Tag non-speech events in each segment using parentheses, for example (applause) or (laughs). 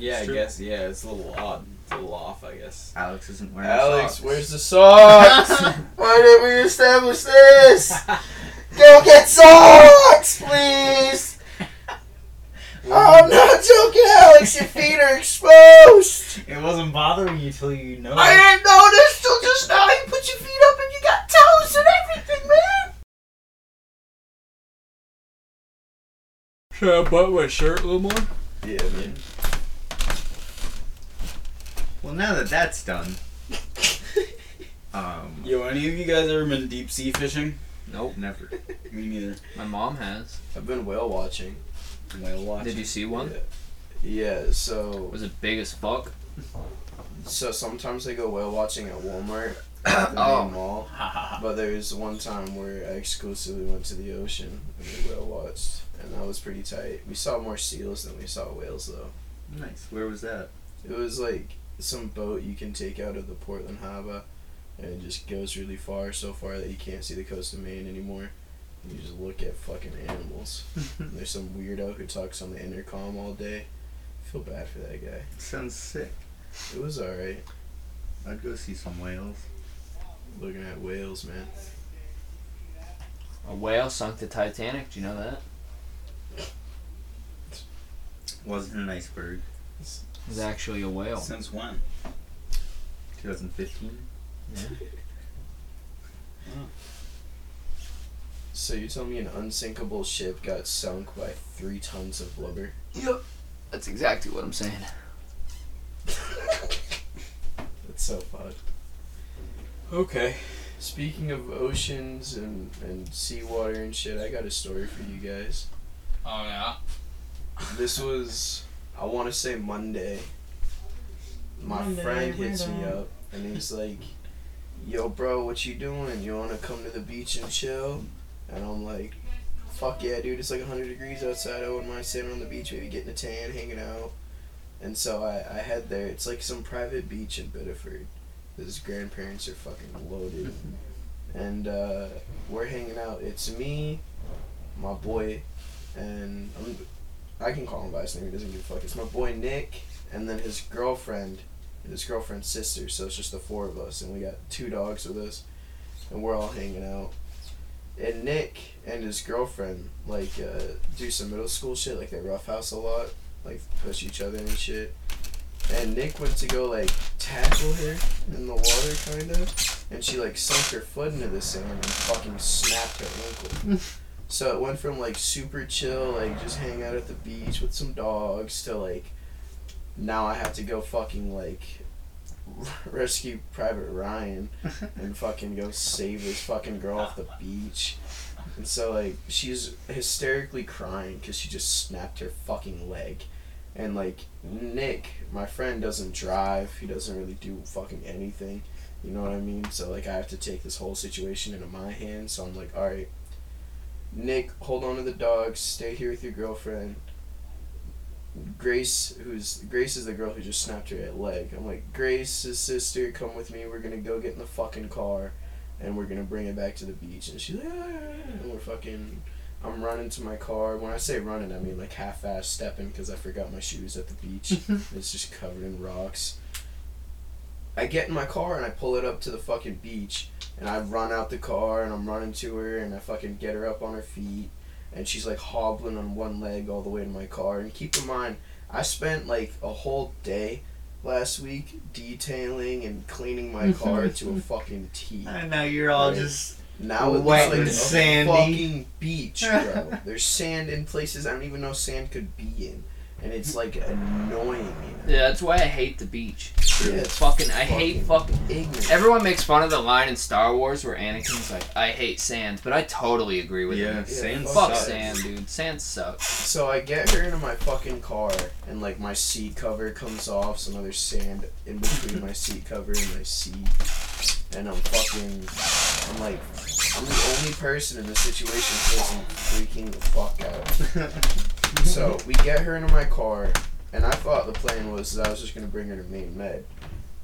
Yeah, It's I true. guess. Yeah, it's a little odd. It's a little off, I guess. Alex isn't wearing Alex, socks. Alex, where's the socks? (laughs) Why didn't we establish this? (laughs) Go get socks, please. (laughs) I'm not joking, Alex. Your feet are exposed. It wasn't bothering you till you know. I didn't notice till just now. You put your feet up and you got toes and everything, man. Should I button my shirt a little more? Yeah, man. Well, now that that's done, (laughs) um, Yo, any of you guys ever been deep sea fishing? Nope. never. (laughs) Me neither. My mom has. I've been whale watching. Whale watching. Did you see one? Yeah. yeah, so Was it big as fuck? so sometimes I go whale watching at Walmart, at (coughs) the Oh. main mall. But there's one time where I exclusively went to the ocean and we whale watched, and that was pretty tight. We saw more seals than we saw whales, though. Nice. Where was that? It was like some boat you can take out of the Portland Harbor, and it just goes really far, so far that you can't see the coast of Maine anymore. You just look at fucking animals. (laughs) There's some weirdo who talks on the intercom all day. I feel bad for that guy. Sounds sick. It was alright I'd go see some whales. looking at whales, man. A whale sunk the Titanic. Do you know that? Wasn't an iceberg. It was actually a whale. Since when? 2015. Yeah. So you tell me an unsinkable ship got sunk by three tons of blubber? Yep. That's exactly what I'm saying. (laughs) That's so fun. Okay. Speaking of oceans and, and seawater and shit, I got a story for you guys. Oh yeah. This was, I want to say Monday. My Monday, friend hits me up and he's like, "Yo, bro, what you doing? You want to come to the beach and chill?" And I'm like, "Fuck yeah, dude! It's like 100 degrees outside. I wouldn't mind sitting on the beach, maybe getting a tan, hanging out." And so I, I head there. It's like some private beach in Biddeford. His grandparents are fucking loaded, (laughs) and uh, we're hanging out. It's me, my boy, and I'm, I can call him by his name. He doesn't give a fuck. It's my boy Nick, and then his girlfriend, and his girlfriend's sister. So it's just the four of us, and we got two dogs with us, and we're all hanging out. And Nick and his girlfriend like uh, do some middle school shit, like they roughhouse a lot, like push each other and shit. And Nick went to go like tackle her in the water, kind of, and she like sunk her foot into the sand and fucking snapped her ankle. (laughs) So it went from like super chill, like just hang out at the beach with some dogs, to like now I have to go fucking like (laughs) rescue Private Ryan (laughs) and fucking go save this fucking girl off the beach. And so like she's hysterically crying because she just snapped her fucking leg. And like Nick, my friend, doesn't drive. He doesn't really do fucking anything. You know what I mean? So like I have to take this whole situation into my hands. So I'm like, all right, Nick, hold on to the dogs. Stay here with your girlfriend. Grace, who's Grace is the girl who just snapped her leg. I'm like, Grace's sister, come with me. We're gonna go get in the fucking car, and we're gonna bring it back to the beach. And she's like, ah, and we're fucking. I'm running to my car. When I say running, I mean like half-ass stepping because I forgot my shoes at the beach. (laughs) it's just covered in rocks. I get in my car and I pull it up to the fucking beach, and I run out the car and I'm running to her and I fucking get her up on her feet, and she's like hobbling on one leg all the way to my car. And keep in mind, I spent like a whole day last week detailing and cleaning my car to a (laughs) fucking T. And now you're all Right. just Now it Wet looks like and a sandy. fucking beach, bro. (laughs) There's sand in places I don't even know sand could be in, and it's like annoying me. Now. Yeah, that's why I hate the beach. Yeah, it's Fucking, I hate fucking. ignorant. Everyone makes fun of the line in Star Wars where Anakin's like, "I hate sand," but I totally agree with yeah, him. sand fuck Fuck sucks. sand, dude. Sand sucks. So I get her into my fucking car, and like my seat cover comes off, so now there's sand in between my (laughs) seat cover and my seat. And I'm fucking, I'm like, I'm the only person in this situation who isn't freaking the fuck out. (laughs) So we get her into my car, and I thought the plan was that I was just gonna bring her to Maine Med.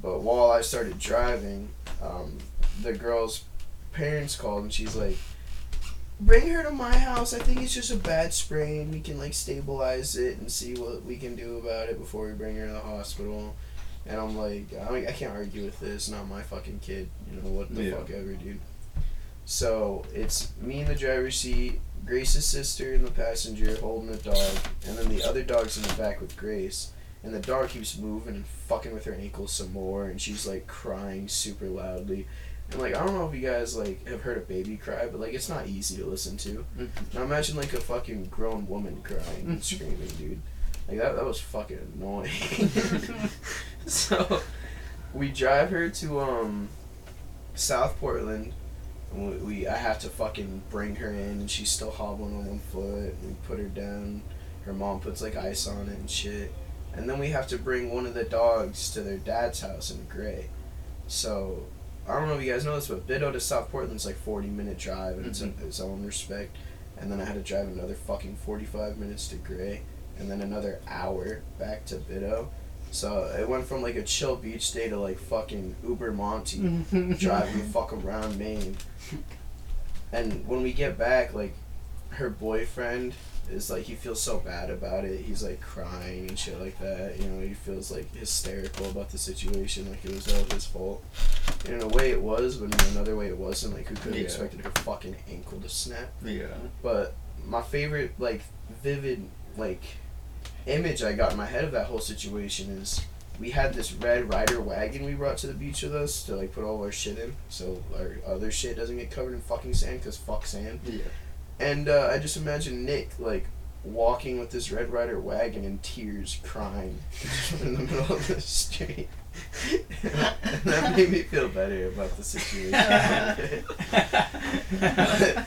But while I started driving, um, the girl's parents called, and she's like, bring her to my house. I think it's just a bad sprain. We can like stabilize it and see what we can do about it before we bring her to the hospital. And I'm like, I, I can't argue with this. Not my fucking kid. You know what the Yeah. fuck ever, dude. So it's me in the driver's seat, Grace's sister in the passenger holding the dog, and then the other dog's in the back with Grace. And the dog keeps moving and fucking with her ankles some more, and she's like crying super loudly. And like I don't know if you guys like have heard a baby cry, but like it's not easy to listen to. Now imagine like a fucking grown woman crying and screaming, dude. Like that that was fucking annoying. (laughs) (laughs) so we drive her to um South Portland. We, we I have to fucking bring her in, and she's still hobbling on one foot. And we put her down. Her mom puts like ice on it and shit. And then we have to bring one of the dogs to their dad's house in Gray. So I don't know if you guys know this, but Bido to South Portland's like forty minute drive, and it's in mm-hmm. its own respect. And then I had to drive another fucking forty five minutes to Gray, and then another hour back to Bido. So it went from like a chill beach day to like fucking Uber Monty (laughs) driving the fuck around Maine. And when we get back, like her boyfriend is like he feels so bad about it. He's like crying and shit like that. You know, he feels like hysterical about the situation, like it was all his fault. And in a way it was, but in another way it wasn't. Like who could have Yeah. expected her fucking ankle to snap? Yeah. But my favorite, like, vivid, like, image I got in my head of that whole situation is we had this red rider wagon we brought to the beach with us to, like, put all our shit in so our other shit doesn't get covered in fucking sand because fuck sand. Yeah. And uh, I just imagine Nick, like, walking with this red rider wagon in tears, crying (laughs) in the middle of the street. (laughs) and that made me feel better about the situation.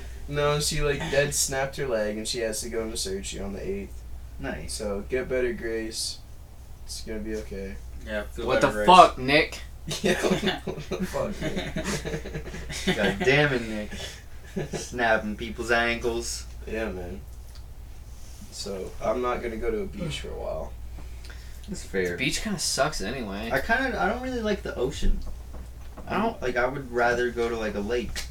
(laughs) No, she like dead snapped her leg and she has to go into surgery on the eighth. Nice. So get better, Grace. It's gonna be okay. Yeah. What the better, fuck, Nick? (laughs) Yeah. what the fuck, (laughs) God damn it, Nick. Snapping people's ankles. yeah, man. So I'm not gonna go to a beach for a while. That's fair. Beach kind of sucks anyway. I kind of I don't really like the ocean. I don't like. I would rather go to like a lake.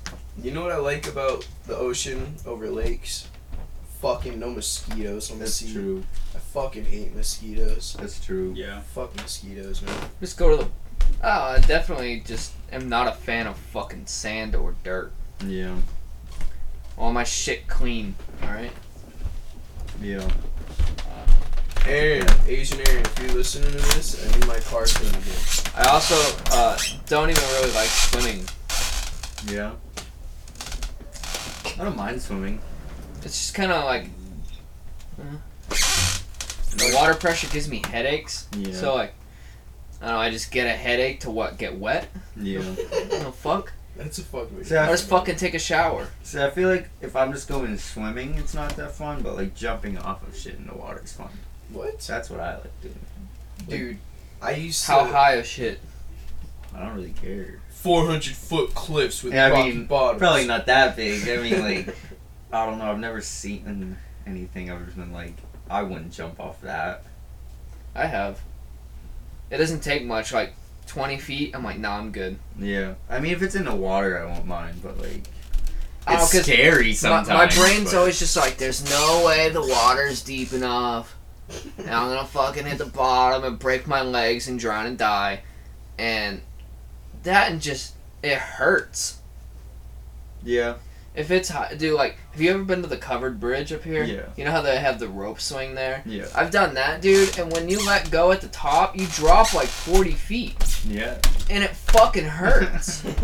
You know what I like about the ocean over lakes? Fucking no mosquitoes on the That's sea. true. I fucking hate mosquitoes. That's true. Yeah. Fuck mosquitoes, man. Just go to the. Oh, I definitely just am not a fan of fucking sand or dirt. Yeah. All my shit clean. All right. Yeah. Aaron, Asian Aaron, if you're listening to this, I need my car cleaned again. I also uh, don't even really like swimming. Yeah. I don't mind swimming. It's just kind of like. uh, the water pressure gives me headaches. Yeah. So like, I don't know. I just get a headache to what get wet. Yeah. (laughs) What the fuck? That's a fucking. See, I just fucking take a shower. See, I feel like if I'm just going swimming, it's not that fun. But like jumping off of shit in the water is fun. What? That's what I like doing. Dude, I used to. How high of shit? I don't really care. 400 foot cliffs with Yeah, I mean, bottoms. Probably not that big. I mean, like, (laughs) I don't know. I've never seen anything. I've just been like, I wouldn't jump off that. I have. It doesn't take much, like 20 feet. I'm like, nah, I'm good. Yeah. I mean, if it's in the water, I won't mind. But like, I don't know, it's 'cause scary My, sometimes. my brain's but- always just like, there's no way the water's deep enough. And I'm gonna fucking hit the bottom and break my legs and drown and die. And that and just, it hurts. Yeah. If it's high, dude, like, have you ever been to the covered bridge up here? Yeah. You know how they have the rope swing there? Yeah. I've done that, dude, and when you let go at the top, you drop like 40 feet. Yeah. And it fucking hurts. (laughs)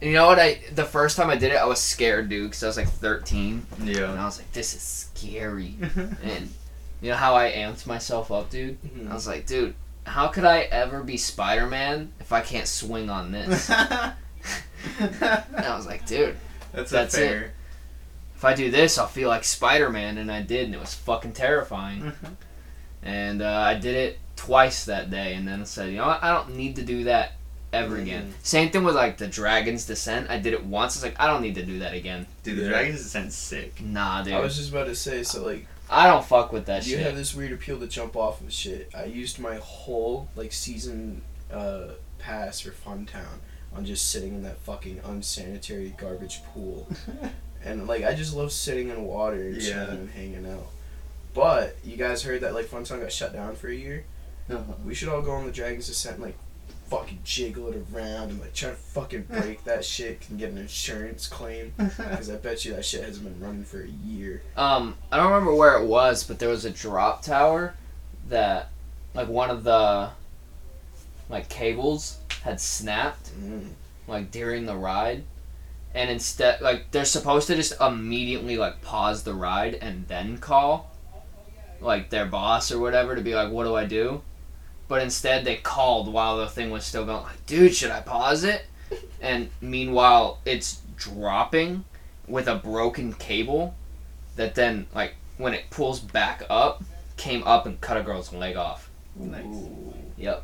And you know what? I the first time I did it, I was scared, dude, because I was like 13, Yeah. and I was like, "This is scary." (laughs) and you know how I amped myself up, dude? Mm-hmm. I was like, "Dude, how could I ever be Spider-Man if I can't swing on this?" (laughs) and I was like, "Dude, (laughs) That's, That's a fair. if I do this, I'll feel like Spider-Man," and I did, and it was fucking terrifying. And uh, I did it twice that day, and then I said, "You know what? I don't need to do that." Ever again. Same thing with like the Dragon's Descent. I did it once. I was like, I don't need to do that again. Dude, the Dragon's Descent's sick. Nah, dude. I was just about to say, so like, I don't fuck with that you shit. You have this weird appeal to jump off of shit. I used my whole like season uh, pass for Funtown. On just sitting in that fucking unsanitary garbage pool. (laughs) and like I just love sitting in water and Yeah. chilling and hanging out. But you guys heard that like Funtown got shut down for a year. Uh-huh. We should all go on the Dragon's Descent and like fucking jiggle it around and like try to fucking break (laughs) that shit and get an insurance claim (laughs) because I bet you that shit hasn't been running for a year. Um, I don't remember where it was, but there was a drop tower that, like, one of the, like, cables had snapped, Mm. like, during the ride. And instead, like, they're supposed to just immediately, like, pause the ride and then call, like, their boss or whatever to be like, what do I do? But instead, they called while the thing was still going, like, dude, should I pause it? (laughs) And meanwhile, it's dropping with a broken cable that then, like, when it pulls back up, came up and cut a girl's leg off. Nice. Ooh. Yep.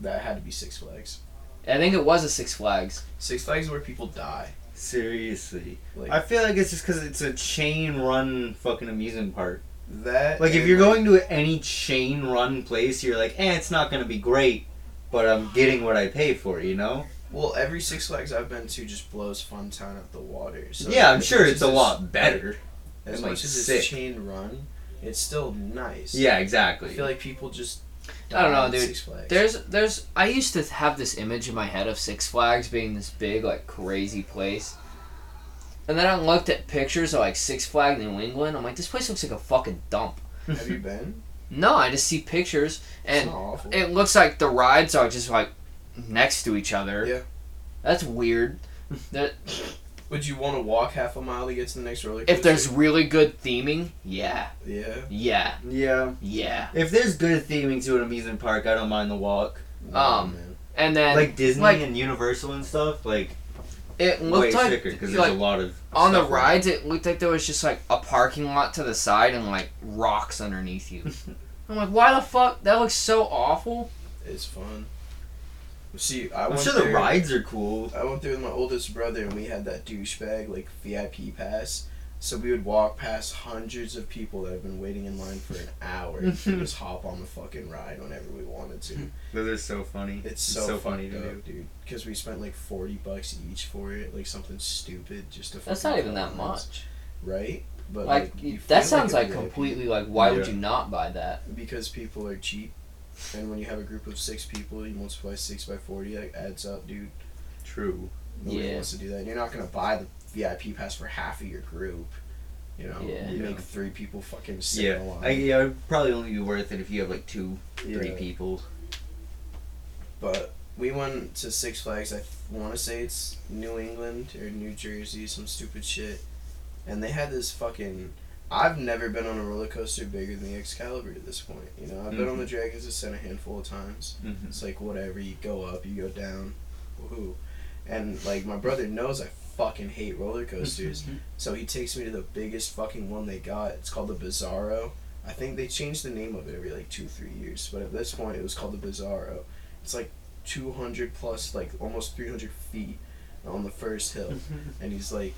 That had to be Six Flags. I think it was a Six Flags. Six Flags is where people die. Seriously. Like I feel like it's just because it's a chain run fucking amusement park. that. Like if you're going to any chain run place, you're like, eh, it's not gonna be great, but I'm getting what I pay for, you know? Well, every Six Flags I've been to just blows Funtown out the water. So yeah, I'm sure it's a lot better. As and, much like, as sick. it's chain run, it's still nice. Yeah, exactly. I feel like people just. I don't know, um, dude. Six Flags. There's, there's. I used to have this image in my head of Six Flags being this big, like, crazy place. And then I looked at pictures of, like, Six Flags New England. I'm like, this place looks like a fucking dump. Have you been? (laughs) No, I just see pictures, and it looks like the rides are just, like, next to each other. Yeah. That's weird. (laughs) That Would you want to walk half a mile to get to the next roller coaster? if there's really good theming, yeah, Yeah. yeah, yeah. yeah. If there's good theming to an amusement park, I don't mind the walk. Um, man. And then like Disney like- and Universal and stuff, like it way looked like sicker because there's a lot of on the stuff around. rides, it looked like there was just like a parking lot to the side and like rocks underneath you. (laughs) I'm like, why the fuck? That looks so awful. It's fun. See, I I'm went sure the there- rides are cool. I went there with my oldest brother, and we had that douchebag like VIP pass. So we would walk past hundreds of people that have been waiting in line for an hour and (laughs) just hop on the fucking ride whenever we wanted to. Those are so funny. It's so, funny to do, dude. Because we spent like forty bucks each for it, like something stupid, just to. That's not even that on much. right? But Like, you that sounds a like completely like why would you not buy that? because people are cheap, and when you have a group of six people, you multiply six by forty, that adds up, dude. True. Nobody Yeah. wants to do that. You're not gonna buy the VIP pass for half of your group. You know, Yeah. you Yeah. make three people fucking sit Yeah, in a line. I, yeah, it'd probably only be worth it if you have like two, three Yeah. people. But we went to Six Flags. I want to say it's New England or New Jersey, some stupid shit. And they had this fucking. I've never been on a roller coaster bigger than the Excalibur to this point. You know, I've been on the mm-hmm. Dragon's Descent a handful of times. Mm-hmm. It's like whatever. You go up, you go down, woohoo. And like my brother knows I fucking hate roller coasters, mm-hmm. so he takes me to the biggest fucking one they got. It's called the Bizarro. I think they changed the name of it every like two three years, but at this point it was called the Bizarro. It's like two hundred plus, like almost three hundred feet on the first hill, mm-hmm. and he's like.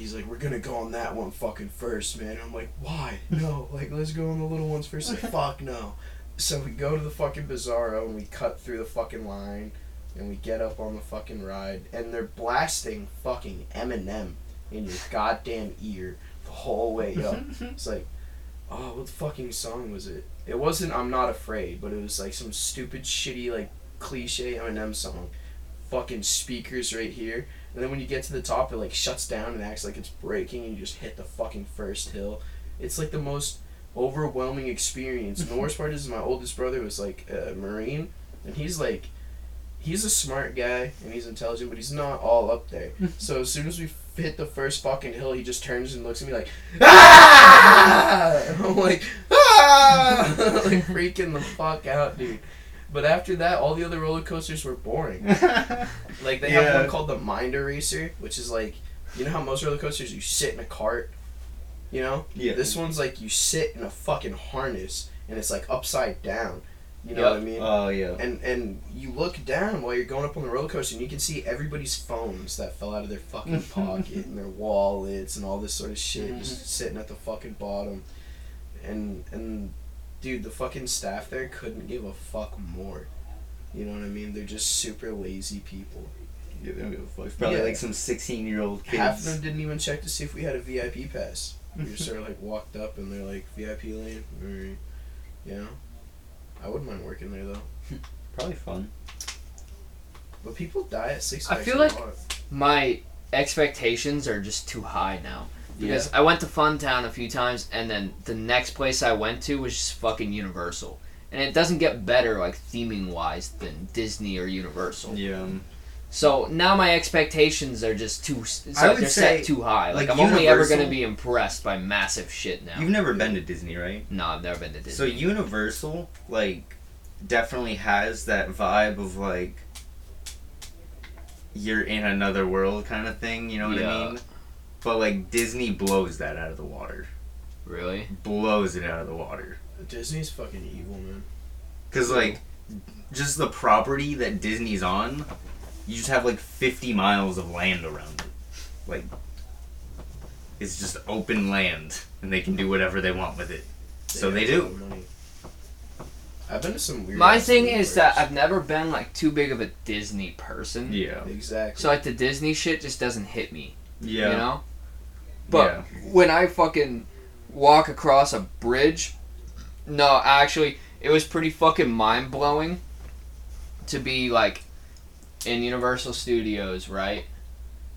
He's like, we're gonna go on that one fucking first, man. And I'm like, why? No, (laughs) like let's go on the little ones first. Like, fuck no. So we go to the fucking Bizarro and we cut through the fucking line and we get up on the fucking ride and they're blasting fucking Eminem in your goddamn ear the whole way up. (laughs) It's like, oh, what fucking song was it? It wasn't I'm Not Afraid, but it was like some stupid, shitty, like cliche Eminem song. Fucking speakers right here. And then when you get to the top, it like shuts down and acts like it's breaking and you just hit the fucking first hill. It's like the most overwhelming experience. And the worst part is my oldest brother was like a Marine, and he's like, he's a smart guy and he's intelligent, but he's not all up there. (laughs) so as soon as we hit the first fucking hill, he just turns and looks at me like, ah! And (laughs) I'm like, ah! (laughs) like freaking the fuck out, dude. But after that, all the other roller coasters were boring. (laughs) Like they have one called the Mind Eraser, which is like, you know how most roller coasters you sit in a cart, you know. yeah. This one's like you sit in a fucking harness and it's like upside down. You know what I mean? Oh yeah. and and you look down while you're going up on the roller coaster and you can see everybody's phones that fell out of their fucking (laughs) pocket and their wallets and all this sort of shit just mm-hmm. sitting at the fucking bottom. And and dude, the fucking staff there couldn't give a fuck more. You know what I mean? They're just super lazy people. Yeah, they don't give a fuck. It's probably Yeah. like some 16 year old kids. Half of them didn't even check to see if we had a VIP pass. We just sort of like walked up and they're like VIP lane. Alright. You know? I wouldn't mind working there though. (laughs) Probably fun. But people die at Six I feel like- My expectations are just too high now. Because I went to Funtown a few times, and then the next place I went to was just fucking Universal. And it doesn't get better, like, theming wise, than Disney or Universal. Yeah. So now my expectations are just too. I like would they're say, set too high. Like, like, I'm only ever going to be impressed by massive shit now. You've never been to Disney, right? no, I've never been to Disney. So Universal, like, definitely has that vibe of like you're in another world kind of thing. You know what Yeah. I mean? But like Disney blows that out of the water. really? Blows it out of the water. Disney's fucking evil, man. Cause like, just the property that Disney's on, you just have like 50 miles of land around it. Like, it's just open land, and they can do whatever they want with it. So they do. lot of money. I've been to some weird. My thing theme is that. I've never been, like, too big of a Disney person. Yeah. exactly. So, like, the Disney shit just doesn't hit me. Yeah. You know? But yeah. when I fucking walk across a bridge, no, actually, it was pretty fucking mind blowing to be like in Universal Studios, right?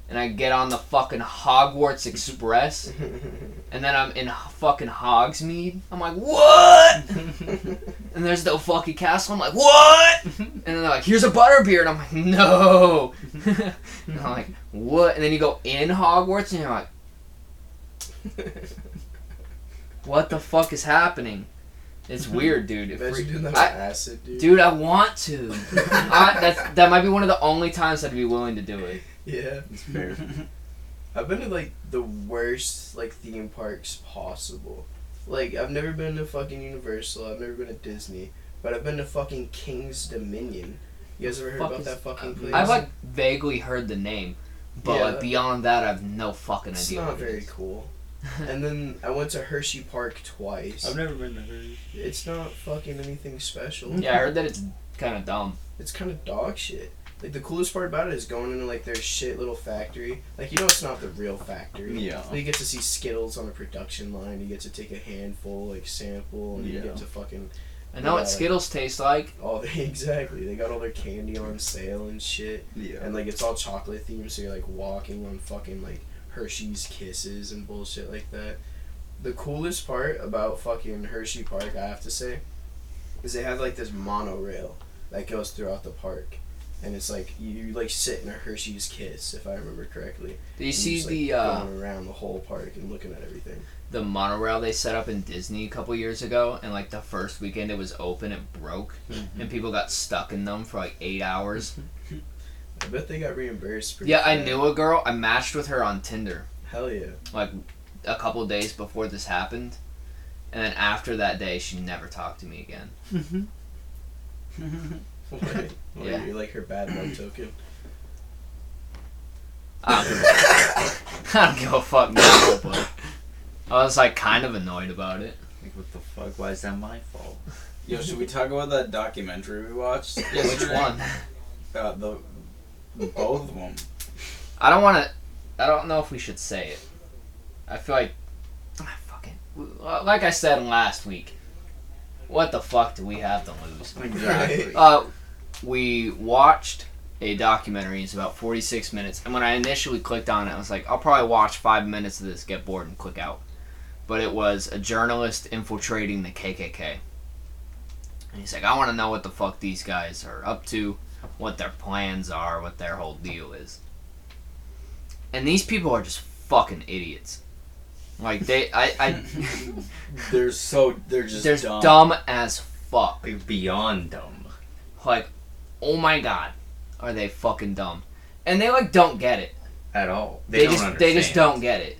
And I get on the fucking Hogwarts Express, (laughs) and then I'm in fucking Hogsmeade. I'm like, what? (laughs) And there's no fucking castle. I'm like, what? (laughs) And then they're like, here's a butterbeer. And I'm like, no. and I'm like, what? And then you go in Hogwarts, and you're like, (laughs) what the fuck is happening? It's (laughs) weird, dude. It Imagine freak- doing that I- on acid, dude. dude, I want to. (laughs) I, that's, that might be one of the only times I'd be willing to do it. Yeah. It's fair. I've been to like the worst like theme parks possible. Like I've never been to fucking Universal. I've never been to Disney, but I've been to fucking King's Dominion. You guys ever heard Fuck about is- that fucking place? I've like vaguely heard the name, but Yeah. like beyond that, I've no fucking idea. It's idea. not what it very is. cool. (laughs) and then I went to Hershey Park twice. I've never been to Hershey. It's not fucking anything special. Yeah, I heard that it's kind of dumb. It's kind of dog shit. Like the coolest part about it is going into like their shit little factory. Like you know it's not the real factory. Yeah. But you get to see Skittles on a production line. You get to take a handful, like sample, and you Yeah. get to fucking I know Yeah. what Skittles taste like. all the (laughs) exactly. They got all their candy on sale and shit, Yeah. and like it's all chocolate themed. So you're like walking on fucking like Hershey's Kisses and bullshit like that. The coolest part about fucking Hershey Park, I have to say, is they have like this monorail that goes throughout the park. And it's like you, you like sit in a Hershey's Kiss, if I remember correctly. Do you And see just, like, the uh, going around the whole park and looking at everything? the monorail they set up in Disney a couple years ago? And like the first weekend it was open, it broke, and people got stuck in them for like eight hours. (laughs) I bet they got reimbursed. Pretty Yeah, I knew a girl. I matched with her on Tinder Hell yeah. like a couple days before this happened, and then after that day, she never talked to me again. What? What, (laughs) Yeah. You're like her bad luck token. I don't, (laughs) I don't give a fuck now, but I was like kind of annoyed about it. Like, what the fuck? Why is that my fault? Yo, should we talk about that documentary we watched? Yeah, (laughs) which one? Uh, the both of them. I don't want to. I don't know if we should say it. I feel like, ah, fucking, like I said last week. What the fuck do we have to lose? Exactly. (laughs) Uh, we watched a documentary. It's about 46 minutes. And when I initially clicked on it, I was like, I'll probably watch five minutes of this, get bored, and click out. But it was a journalist infiltrating the KKK. And he's like, I want to know what the fuck these guys are up to, what their plans are, what their whole deal is. And these people are just fucking idiots. Like, they, I, I, (laughs) They're so they're just they're dumb. dumb as fuck. Like, beyond dumb. Like, oh my god, are they fucking dumb? And they like don't get it. At all. They, They, don't just understand. they just don't get it.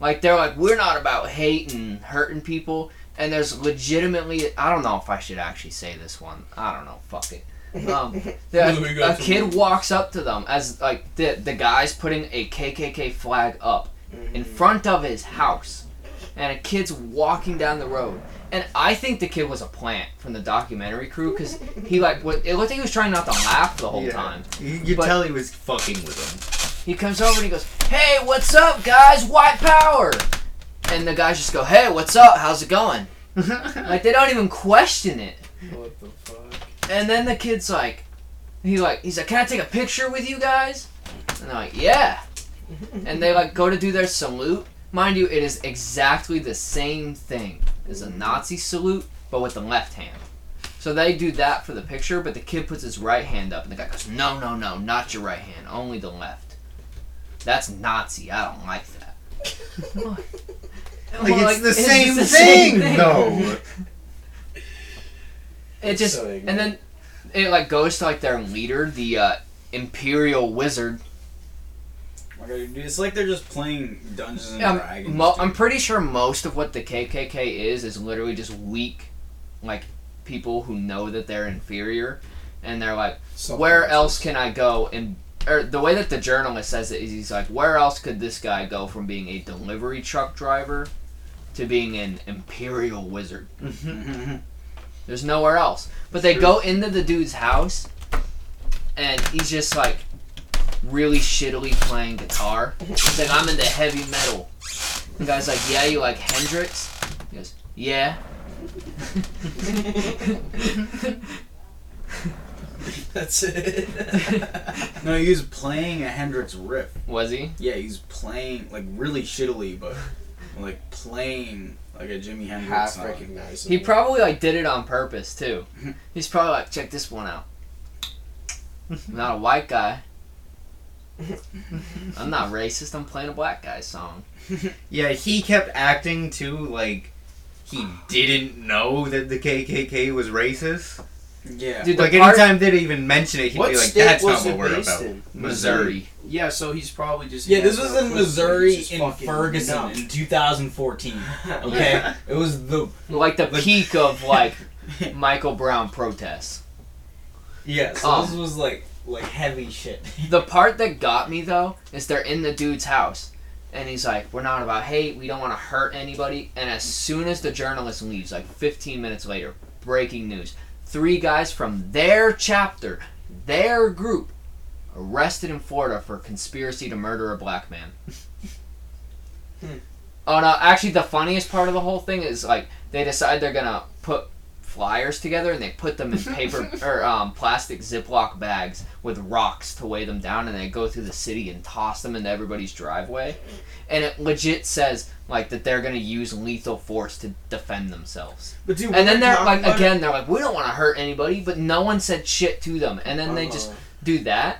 Like they're like we're not about hate and hurting people. And there's legitimately I don't know if I should actually say this one. I don't know. Fuck it. Um, (laughs) the- Well, we got a kid walks up to them as like the the guy's putting a KKK flag up in Mhm. front of his house, and a kid's walking down the road. And I think the kid was a plant from the documentary crew because he like what it looked like he was trying not to laugh the whole Yeah. time. You, you But- tell he was fucking with him. He comes over and he goes, "Hey, what's up, guys? White power!" And the guys just go, "Hey, what's up? How's it going?" (laughs) Like they don't even question it. What the fuck? (laughs) And then the kid's like, he like he's like, "Can I take a picture with you guys?" And they're like, "Yeah." And they like go to do their salute. Mind you, it is exactly the same thing as a Nazi salute, but with the left hand. So they do that for the picture, but the kid puts his right hand up, and the guy goes, "No, no, no, not your right hand, only the left." That's Nazi. I don't like that. (laughs) Like, Well, it's the just same the thing, thing. though. (laughs) It just So and then it like goes to like their leader, the uh, Imperial Wizard. Oh God, it's like they're just playing Dungeons and Um, Dragons. mo- I'm pretty sure most of what the KKK is is literally just weak, like people who know that they're inferior, and they're like, where else can I go? And or the way that the journalist says it is, he's like, where else could this guy go from being a delivery truck driver to being an Imperial Wizard? (laughs) There's nowhere else. But they True. go into the dude's house, and he's just like really shittily playing guitar. He's like, I'm into heavy metal. The guy's like, Yeah, you like Hendrix? He goes, Yeah. (laughs) That's it. (laughs) no, he was playing a Hendrix riff. Was he? Yeah, he's playing like really shittily, but like playing like a Jimi Hendrix Half song. recognizable. He probably like did it on purpose too. (laughs) He's probably like, check this one out. I'm not a white guy. I'm not racist. I'm playing a black guy's song. (laughs) Yeah, he kept acting too like he didn't know that the KKK was racist. Yeah. Dude, Like part- anytime they'd even mention it, he'd what be like, "That's not what we're about." in? Missouri. Yeah, so he's probably just. yeah, this was in. Missouri in Ferguson numb. in 2014. (laughs) Okay, it was the Like the Like- peak of like (laughs) Michael Brown protests. yeah. So Um, this was like like heavy shit. The (laughs) part that got me though is they're in the dude's house, and he's like, "We're not about hate. We don't want to hurt anybody." And as soon as the journalist leaves, like 15 minutes later, breaking news: three guys from their chapter, their group, arrested in Florida for conspiracy to murder a black man. Hmm. (laughs) Oh no! Actually, the funniest part of the whole thing is like they decide they're gonna put flyers together and they put them in paper (laughs) or um, plastic Ziploc bags with rocks to weigh them down, and they go through the city and toss them into everybody's driveway. And it legit says like that they're gonna use lethal force to defend themselves. But dude, And then they're like about again, they're like, we don't want to hurt anybody, but no one said shit to them. And then they just do that,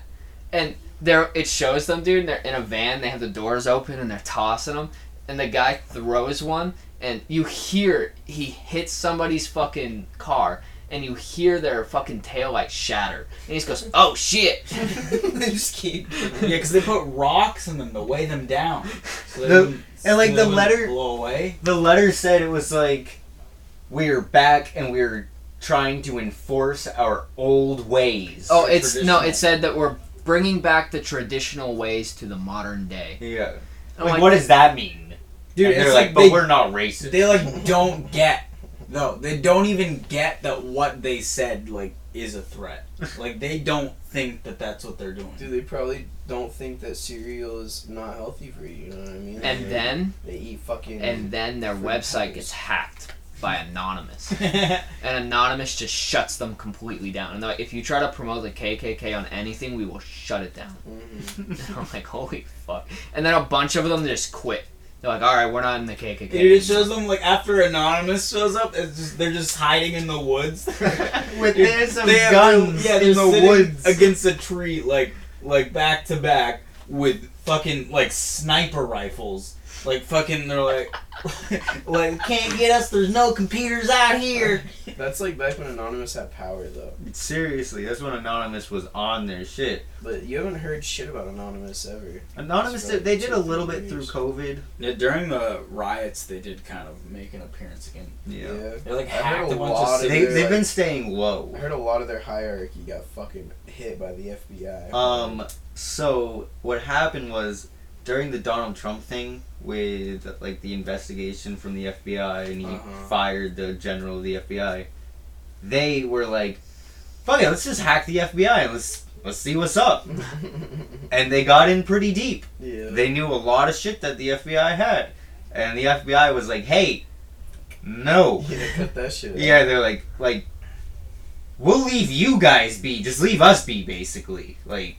and there it shows them, dude. They're in a van. They have the doors open and they're tossing them, and the guy throws one, and you hear he hits somebody's fucking car, and you hear their fucking taillight shatter, and he just goes, "Oh shit!" (laughs) they just keep. Yeah, because they put rocks in them to weigh them down. So The- wouldn't- and, like, the letter- blow away. The letter said it was like we're back and we're trying to enforce our old ways. Oh, it's no, it said that we're bringing back the traditional ways to the modern day. yeah. Like, like, what does that mean? Dude, And it's they're like, like, but they, we're not racist. they like don't get no, they don't even get that what they said like is a threat. Like they don't think that that's what they're doing. Dude, they probably don't think that cereal is not healthy for you. You know what I mean? And They- then they eat fucking. and then their website peppers. gets hacked by anonymous. (laughs) and anonymous just shuts them completely down. And they're like, if you try to promote the KKK on anything, we will shut it down. Mhm. And (laughs) I'm like, holy fuck! And then a bunch of them just quit. They're like, all right, we're not in the KKK. Dude, it shows them like after Anonymous shows up, it's just they're just hiding in the woods (laughs) With Dude, there's some they have- guns yeah, they're in the woods. against a tree, like like back to back with fucking like sniper rifles. Like fucking, they're like, (laughs) like can't get us. There's no computers out here. (laughs) That's like back when Anonymous had power, though. Seriously, that's when Anonymous was on their shit. But you haven't heard shit about Anonymous ever. Anonymous, did, they did a little three bit through years. COVID. Yeah, during the riots, they did kind of make an appearance again. Yeah. They like I heard hacked a a bunch lot of of cities. They, their, they've like- been staying low. I heard a lot of their hierarchy got fucking hit by the FBI. Um, so what happened was during the Donald Trump thing with like the investigation from the FBI and he Uh-huh. fired the general of the FBI, they were like, "Fuck it, let's just hack the FBI and let's let's see what's up." (laughs) And they got in pretty deep. yeah. They knew a lot of shit that the FBI had, and the FBI was like, "Hey, no." (laughs) yeah, cut that shit. Yeah, they're like like we'll leave you guys be. Just leave us be basically. Like.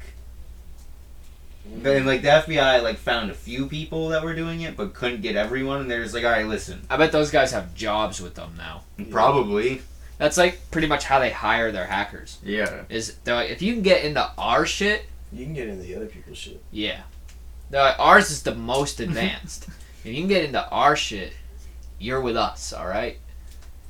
And like the FBI like found a few people that were doing it but couldn't get everyone and they're just like, "All right, listen." I bet those guys have jobs with them now. Probably. That's like pretty much how they hire their hackers. Yeah. Is they're like, if you can get into our shit, You can get into the other people's shit. yeah. They're like, ours is the most advanced. (laughs) if you can get into our shit, you're with us, all right?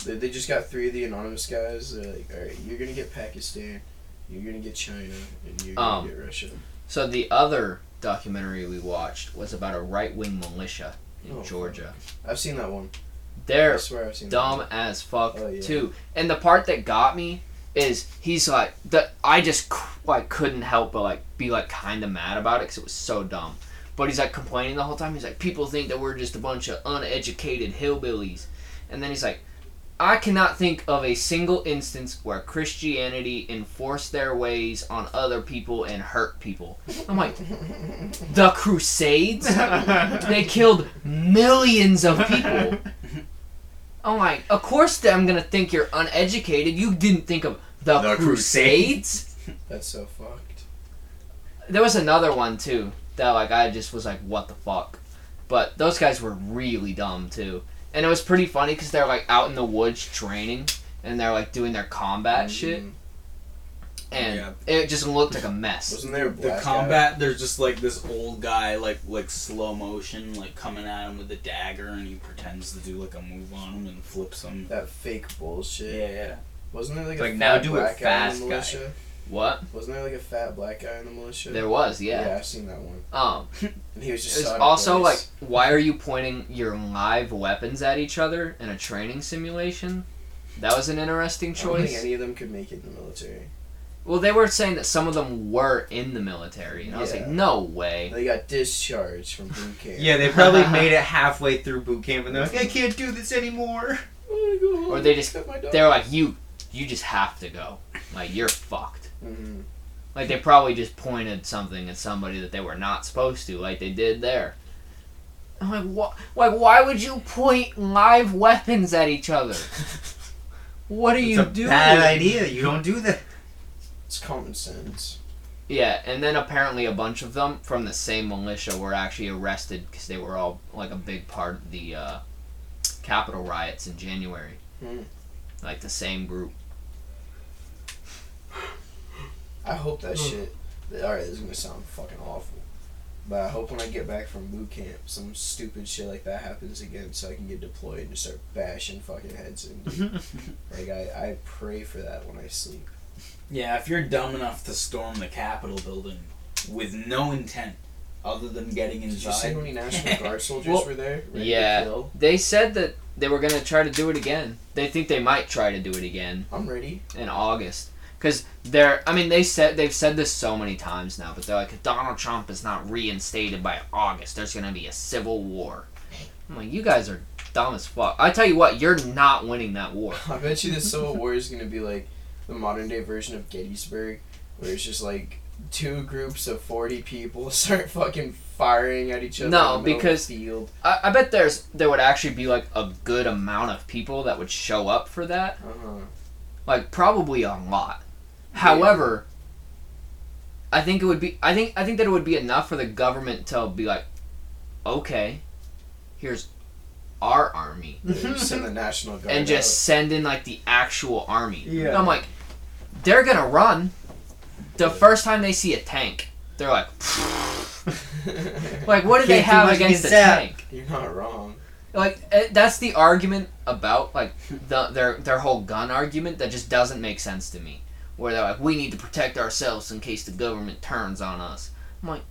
They, they just got three of the anonymous guys. They're like, all right, you're gonna get Pakistan, you're gonna get China, and you're gonna Um, get Russia. So the other documentary we watched was about a right wing militia in Oh, Georgia. I've seen that one. They're swear I've seen dumb that. as fuck Oh, yeah. too. And the part that got me is he's like the I just like couldn't help but like be like kind of mad about it because it was so dumb. But he's like complaining the whole time. He's like, people think that we're just a bunch of uneducated hillbillies, and then he's like, I cannot think of a single instance where Christianity enforced their ways on other people and hurt people. I'm like, the Crusades. They killed millions of people. I'm like, of course I'm gonna think you're uneducated. You didn't think of the, The Crusades. (laughs) That's so fucked. There was another one too that like I just was like, what the fuck? But those guys were really dumb too, and it was pretty funny because they're like out in the woods training and they're like doing their combat shit, Mm. and Yeah. it just looked like a mess. Wasn't there a The black combat, there's just like this old guy, like like slow motion, like coming at him with a dagger, and he pretends to do like a move on him and flips him. That fake bullshit. Yeah, yeah. Wasn't there like Like, a now fat do it black guy fast, in guy. Militia? What? Wasn't there like a fat black guy in the militia? There was, yeah. Yeah, I've seen that one. Um, (laughs) And he was just. It's shot at also like, why are you pointing your live weapons at each other in a training simulation? That was an interesting I don't think choice. any of them could make it in the military. Well, they were saying that some of them were in the military, and I was like, no way. They got discharged from boot camp. Yeah, they probably (laughs) made it halfway through boot camp and they're like, I can't do this anymore. I wanna Or they just- pet my dog. They were like, you, you just have to go. Like you're fucked. Mhm. Like they probably just pointed something at somebody that they were not supposed to, like they did there. I'm like, what? Like, why would you point live weapons at each other? (laughs) What are It's you a doing? bad idea. You don't do that. It's common sense. Yeah, and then apparently a bunch of them from the same militia were actually arrested because they were all like a big part of the uh, Capitol riots in January. Hmm. Like the same group. I hope that hmm. shit. All right, this is gonna sound fucking awful, but I hope when I get back from boot camp, some stupid shit like that happens again, so I can get deployed and just start bashing fucking heads in. (laughs) like I, I pray for that when I sleep. Yeah, if you're dumb enough to storm the Capitol building with no intent other than getting Did you inside. see how many National (laughs) Guard soldiers Well, were there? ready to yeah. kill? They said that they were gonna try to do it again. They think they might try to do it again I'm ready. in August. Cause they're, I mean, they said they've said this so many times now, but they're like, if Donald Trump is not reinstated by August, there's gonna be a civil war. I'm like, you guys are dumb as fuck. I tell you what, you're not winning that war. (laughs) I bet you the Civil War is gonna be like the modern day version of Gettysburg, where it's just like two groups of forty people (laughs) start fucking firing at each other. No, in the middle of the because- field. I, I bet there's there would actually be like a good amount of people that would show up for that. Uh-huh. Like probably a lot. However, I think it would be I think I think that it would be enough for the government to be like, okay, here's our army. (laughs) Send the National Guard and just send in like the actual army. Yeah. I'm like, they're gonna run. The Yeah. first time they see a tank, they're like, (laughs) like what do they have against a against tank? You're not wrong. Like eh, that's the argument about like the, their their whole gun argument that just doesn't make sense to me. Where they're like, we need to protect ourselves in case the government turns on us. I'm like,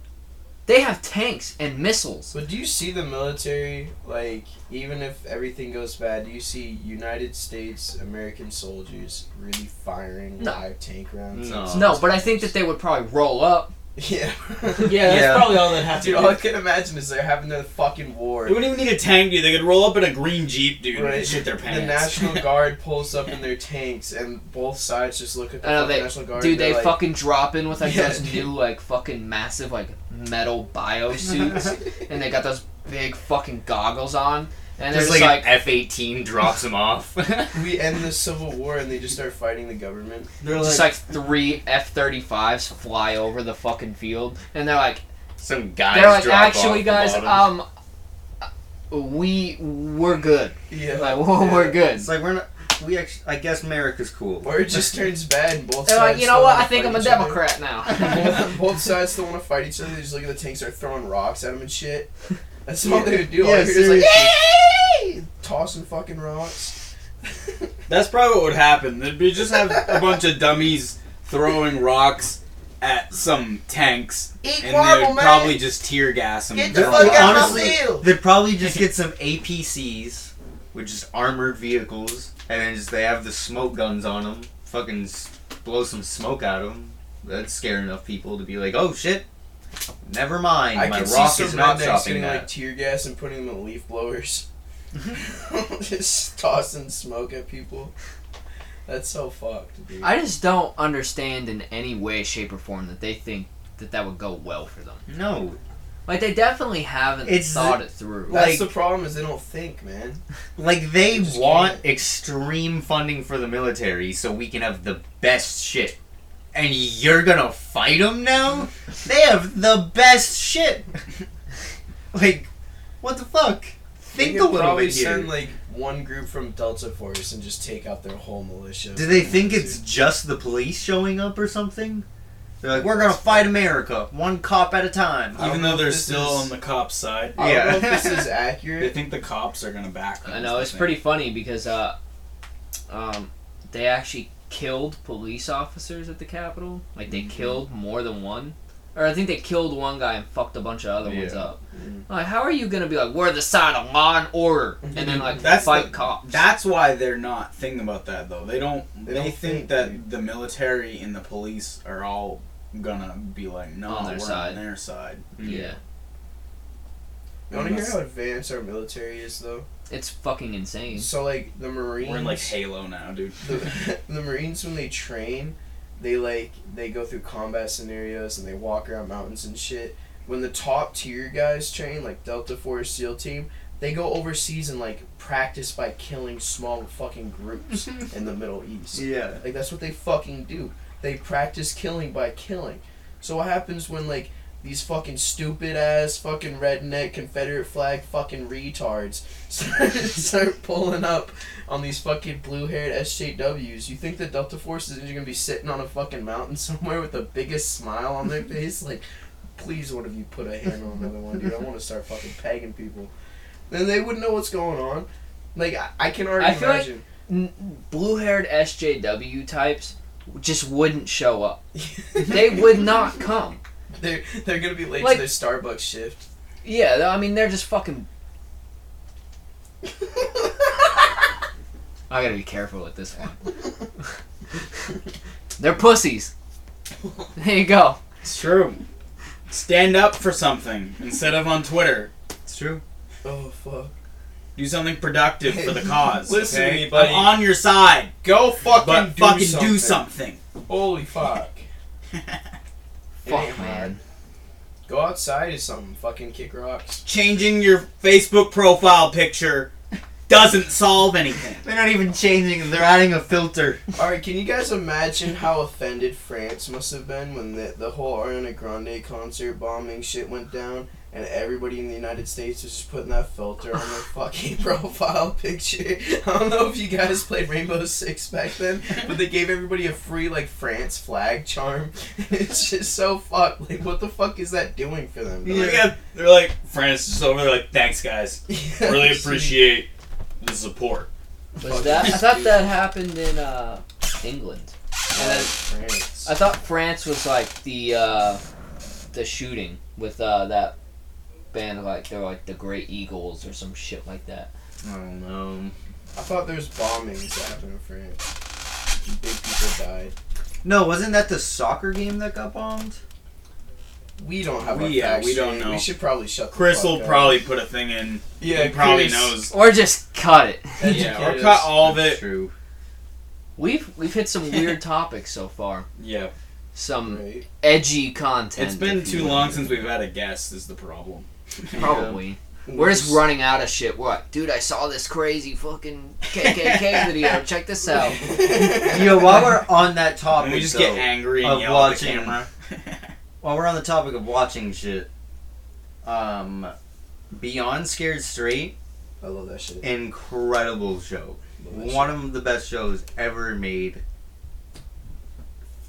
they have tanks and missiles. But do you see the military like even if everything goes bad? Do you see United States American soldiers really firing No. live tank rounds? No. No, but I think that they would probably roll up, Yeah. Yeah, that's Yeah. probably all that happened. Dude, all I can imagine is they're having their fucking war. They wouldn't even need a tank, dude. They could roll up in a green jeep, dude, Right. and shit their pants. The. National (laughs) Guard pulls up in their tanks, and both sides just look at the know they, National Guard. dude. they're They like, fucking drop in with like (laughs) Yeah, those dude. new like fucking massive like metal bio (laughs) suits, and they got those big fucking goggles on, and they're Just just like, like, an F eighteen drops them off. (laughs) we end the Civil War, and they just start fighting the government. They're just like three F thirty fives fly over the fucking field, and they're like, Some guys. they're like, drop actually, off guys, um, we we're good. Yeah. Like (laughs) we're good. It's like we're not. We actually. I guess America's cool. Or it just turns bad, and both They're sides. like, you know what? I think I'm a each other. Democrat now. (laughs) both, both sides still want to fight each other. They just look at the tanks, start throwing rocks at them and shit. That's all they would do. All Yeah, you hear like, seriously. "Yay!" Tossing fucking rocks. That's probably what would happen. They'd be just have a bunch of dummies throwing rocks at some tanks, Eat and marble, they'd man. probably just tear gas them. Get the They're- fuck out of my honestly, field. They'd probably just get some APCs, which is armored vehicles, and then just they have the smoke guns on them. Fucking s- blow some smoke at them. That'd scare enough people to be like, "Oh shit, never mind. I My can see rock some is not rednecks stopping getting that." like tear gas and putting them in leaf blowers. (laughs) just tossing smoke at people. That's so fucked, dude. I just don't understand in any way, shape, or form that they think that that would go well for them. no, Like they definitely haven't It's thought the- it through. like- That's the problem is they don't think, man. (laughs) like they Just want can't. extreme funding for the military so we can have the best shit. And you're gonna fight them now? (laughs) They have the best shit. like, what the fuck? They Think could a little probably bit here. send like one group from Delta Force and just take out their whole militia. Do they think it's just the police showing up or something? They're like, we're gonna fight America, one cop at a time. I don't Even know though if they're this still is- on the cops' side. I don't know Yeah. if this is accurate. They accurate. think the cops are gonna back them. I know it's thing. pretty funny because uh, um, they actually killed police officers at the Capitol. Like they Mhm. killed more than one, or I think they killed one guy and fucked a bunch of other ones Yeah. up. Mhm. Like, how are you gonna be like, we're the side of law and order, and then like That's fight the- cops? That's why they're not thinking about that though. They don't. They They, don't think, think, that dude. the military and the police are all gonna be like, no, On their we're side. on their side. yeah, You want to hear how advanced our military is, though? it's fucking insane. So, like, the Marines. We're in like Halo now, dude. (laughs) the, the Marines, when they train, they, like, they go through combat scenarios and they walk around mountains and shit. When the top tier guys train, like Delta Force SEAL Team, they go overseas and, like, practice by killing small fucking groups (laughs) in the Middle East. Yeah. Like that's what they fucking do. They practice killing by killing. So what happens when like these fucking stupid ass fucking redneck Confederate flag fucking retards start, (laughs) start pulling up on these fucking blue haired SJWs? You think the Delta Force is gonna be sitting on a fucking mountain (laughs) somewhere with the biggest smile on their face? Like, please, one of you put a hand on another one, dude. I want to start fucking pegging people. Then they wouldn't know what's going on. Like I, I can already I feel like- imagine. Blue-haired SJW types just wouldn't show up. (laughs) They would not come. (laughs) They're they're gonna be late Like- to their Starbucks shift. Yeah, I mean they're just fucking. (laughs) I gotta be careful with this one. (laughs) they're pussies. There you go. It's true. Stand up for something instead of on Twitter. It's true. oh fuck! Do something productive for the cause. Listen to okay? me, buddy. I'm on your side, Go fucking but do fucking something. do something. Holy fuck! It Fuck man. Go outside or something. Fucking kick rocks. Changing your Facebook profile picture (laughs) doesn't solve anything. They're not even changing. They're adding a filter. All right, can you guys (laughs) imagine how offended France must have been when the the whole Ariana Grande concert bombing shit went down, and everybody in the United States is just putting that filter on their fucking (laughs) profile picture? (laughs) I don't know if you guys played Rainbow Six back then, but they gave everybody a free like France flag charm. (laughs) it's just so fucked. Like, what the fuck is that doing for them? dog? Yeah. They're like, France is over there, like, thanks guys. Yeah, Really just- appreciate the support. Was that? I thought that happened in uh, England. And then France. I thought France was like the uh, the shooting with uh, that band like they're like the Great Eagles or some shit like that. I don't know. I thought there was bombings that happened in France. Big people died. No, wasn't that the soccer game that got bombed? We don't have We- our yeah, we don't know. We should probably shut. The Chris fuck will up. probably put a thing in. Yeah, he probably Chris. knows. Or just cut it. (laughs) Yeah, or cut us. all of it. True. We've we've hit some weird (laughs) topics so far. Yeah, Some Right. edgy content. it's been too long since we've had a guest. Is the problem? (laughs) Probably. We're just running out of shit. What, dude? I saw this crazy fucking KKK (laughs) video. Check this out. (laughs) Yo, while we're on that topic, we just though, get angry and of yell at the watching- camera. while we're on the topic of watching shit, um, Beyond Scared Straight, I love that shit. incredible show. Love that One of the best shows ever made.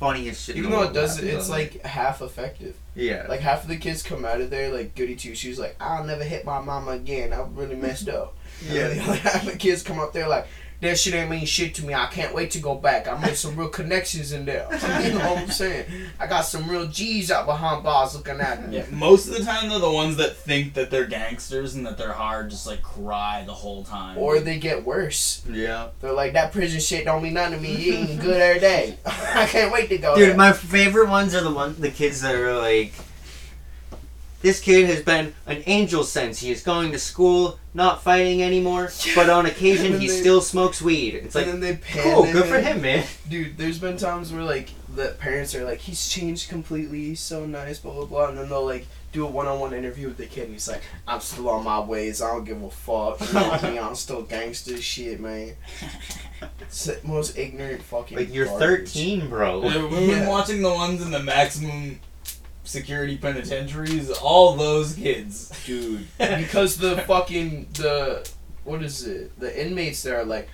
Funniest shit. shit. Even though it does, it's like half effective. yeah, Like half of the kids come out of there like goody two shoes, like I'll never hit my mama again. I really messed up. (laughs) Yeah. And the other half of the kids come up there like that shit ain't mean shit to me. I can't wait to go back. I made some real connections in there. (laughs) you know what I'm saying? I got some real G's out behind bars looking at me. Yeah, most of the time they're the ones that think that they're gangsters and that they're hard, just like cry the whole time. Or they get worse. yeah. They're like that prison shit don't mean nothing to me. You eating good every day. (laughs) I can't wait to go. Dude, there. my favorite ones are the one the kids that are like this kid has been an angel since he is going to school, not fighting anymore, but on occasion he they- still smokes weed. It's like then they pan cool, good for him, man. Dude, there's been times where like the parents are like, he's changed completely, he's so nice, blah blah blah, and then they'll like do a one-on-one interview with the kid, and he's like, I'm still on my ways, I don't give a fuck, you know what I mean? I'm still gangster shit, man. It's the most ignorant fucking. Like you're garbage. 13, bro. Yeah, We've been Yeah. watching the ones in the maximum security penitentiaries. All those kids, dude. (laughs) Because the fucking the what is it? The inmates there are like.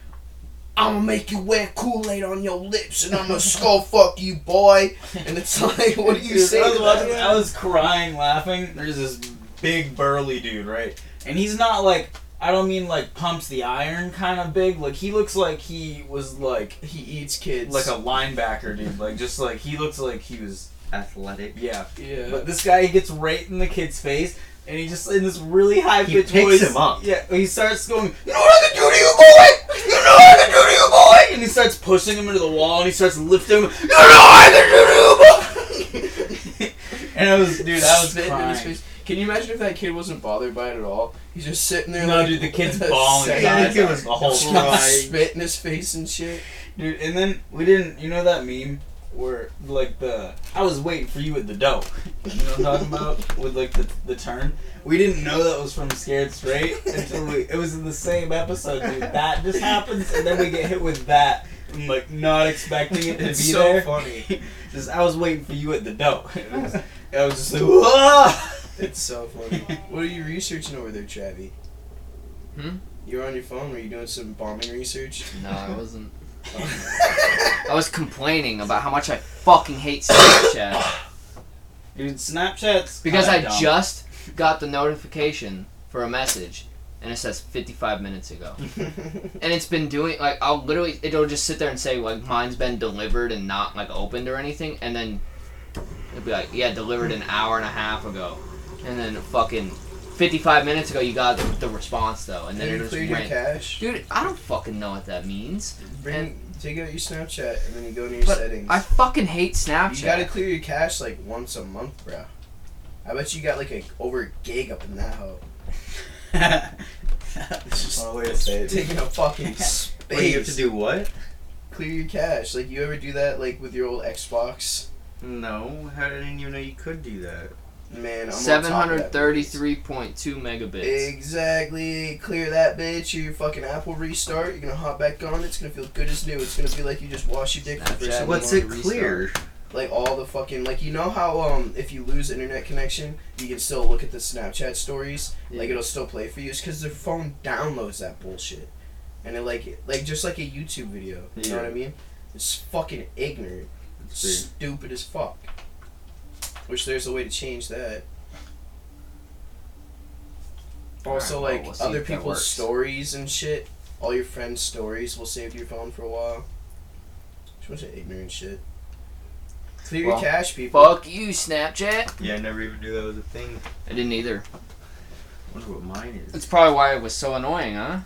I'm gonna make you wear Kool-Aid on your lips and I'm gonna skull fuck you, boy. And it's (laughs) like, what do you Dude, say? I was watching. I was crying, laughing. There's this big burly dude, right? And he's not like. I don't mean like pumps the iron kind of big. Like he looks like he was like He eats kids. like a linebacker dude. Like just like he looks like he was Athletic. yeah. yeah. But this guy he gets right in the kid's face, and he just in this really high He pitched picks voice. him up. Yeah, he starts going, "You know what I can do to you, boy? You know what I can do to you, boy?" And he starts pushing him into the wall, and he starts lifting him. You know what I can do to you, boy? (laughs) and I was, dude, I was Spitting in his face. Can you imagine if that kid wasn't bothered by it at all? He's just sitting there. No, like, dude, the kid's with (laughs) a bawling. Yeah, the his kid was out the whole spit in his face and shit. Dude, and then we didn't. You know that meme where like the I was waiting for you at the dough. You know what I'm talking about with like the the turn. We didn't know that was from Scared Straight until we. It was in the same episode, dude. That just happens, and then we get hit with that. I'm like not expecting it to It's be so there. funny. (laughs) just I was waiting for you at the dough. (laughs) It was, I was just like, (laughs) Whoa! It's so funny. What are you researching over there, Travi? Hmm? You're on your phone. Were you doing some bombing research? No, I wasn't. I was complaining about how much I fucking hate Snapchat Dude, Snapchat's because kinda I dumb. just got the notification for a message and it says 55 minutes ago. (laughs) And it's been doing like I'll literally it'll just sit there and say like mine's been delivered and not like opened or anything, and then it'll be like yeah delivered an hour and a half ago, and then fucking 55 minutes ago you got the, the response though, and then Then it you was cleared your ran. cache. Dude, I don't fucking know what that means. Bring, take out your Snapchat and then you go to your But settings. I fucking hate Snapchat. you gotta clear your cache like once a month, bro. I bet you got like a over a gig up in that hoe. (laughs) It's just one way to say it. Taking a fucking space. (laughs) What do you have to do? What? Clear your cache. Like you ever do that like with your old Xbox? No, how did I didn't even know you could do that? Man, I'm on top of that, bitch. 733.2 megabits. Exactly. Clear that bitch. Your fucking Apple restart. You're gonna hop back on. It's gonna feel good as new. It's gonna feel like you just wash your dick for the first Snapchat. time. What's it clear? Like all the fucking like you know how um if you lose internet connection you can still look at the Snapchat stories like it'll still play for you. It's because their phone downloads that bullshit, and it like like just like a YouTube video. You know what I mean? It's fucking ignorant, It's stupid as fuck. Wish there's a way to change that. Also, Alright, well, like we'll other people's stories and shit. All your friends' stories will save to your phone for a while. Just a bunch of ignorant shit. Clear Well, your cache, people. Fuck you, Snapchat. Yeah, I never even knew that was a thing. I didn't either. wonder what mine is. That's probably why it was so annoying, huh?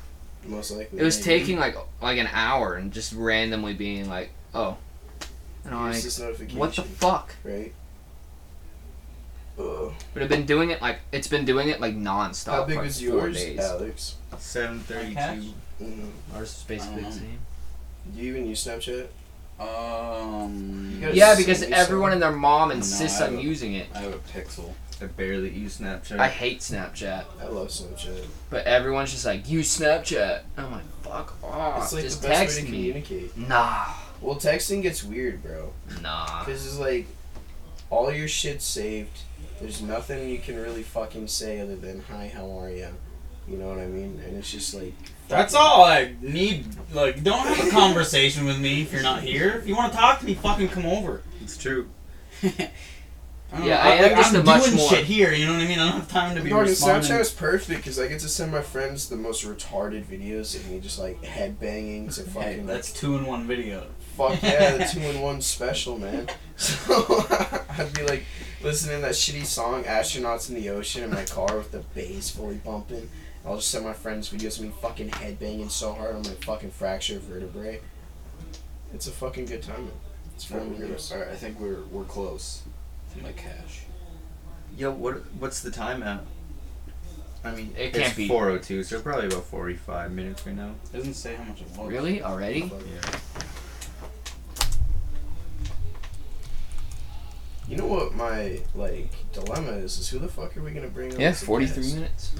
Most likely. It was maybe. taking like like an hour and just randomly being like, oh, and I'm like, this notification. what the fuck? Right. Uh, But I've been doing it like it's been doing it like nonstop. how big for was four yours, days. Alex? Seven thirty-two. Mm-hmm. Ours is basically the don't same. Do you even use Snapchat? Um, Yeah, because everyone so. and their mom insists I on don't. using it. I have a Pixel. I barely use Snapchat. I hate Snapchat, I love Snapchat. but everyone's just like, use Snapchat. I'm like, fuck off. it's like just the best text way to me. communicate. Nah, Well, texting gets weird, bro. nah. Because it's like all your shit's saved. There's nothing you can really fucking say other than "Hi, how are you?" You know what I mean? And it's just like That's all I need. Like, don't have a conversation with me if you're not here. If you want to talk to me, fucking come over. It's true. (laughs) don't Yeah, know, I am just I'm a much doing more- shit here. You know what I mean? I don't have time to be Dog, and responding. Snapchat is perfect because I get to send my friends the most retarded videos of me just like headbanging to Hey, fucking that's two in one video. fuck yeah the (laughs) two in one special man. (laughs) So I'd be like listening to that shitty song "Astronauts in the Ocean" in my car with the bass fully bumping. I'll just send my friends videos of me fucking headbanging so hard I'm gonna fucking fracture a vertebrae. It's a fucking good time. man. It's fun videos. Alright, I think we're we're close to my cash. Yo, what what's the time at? I mean, It it's can't be- 4:02, so probably about 45 minutes right now. It doesn't say how much it was. Really? Already? Yeah. You know what my like dilemma is? Is who the fuck are we gonna bring? on Yeah, 43 minutes.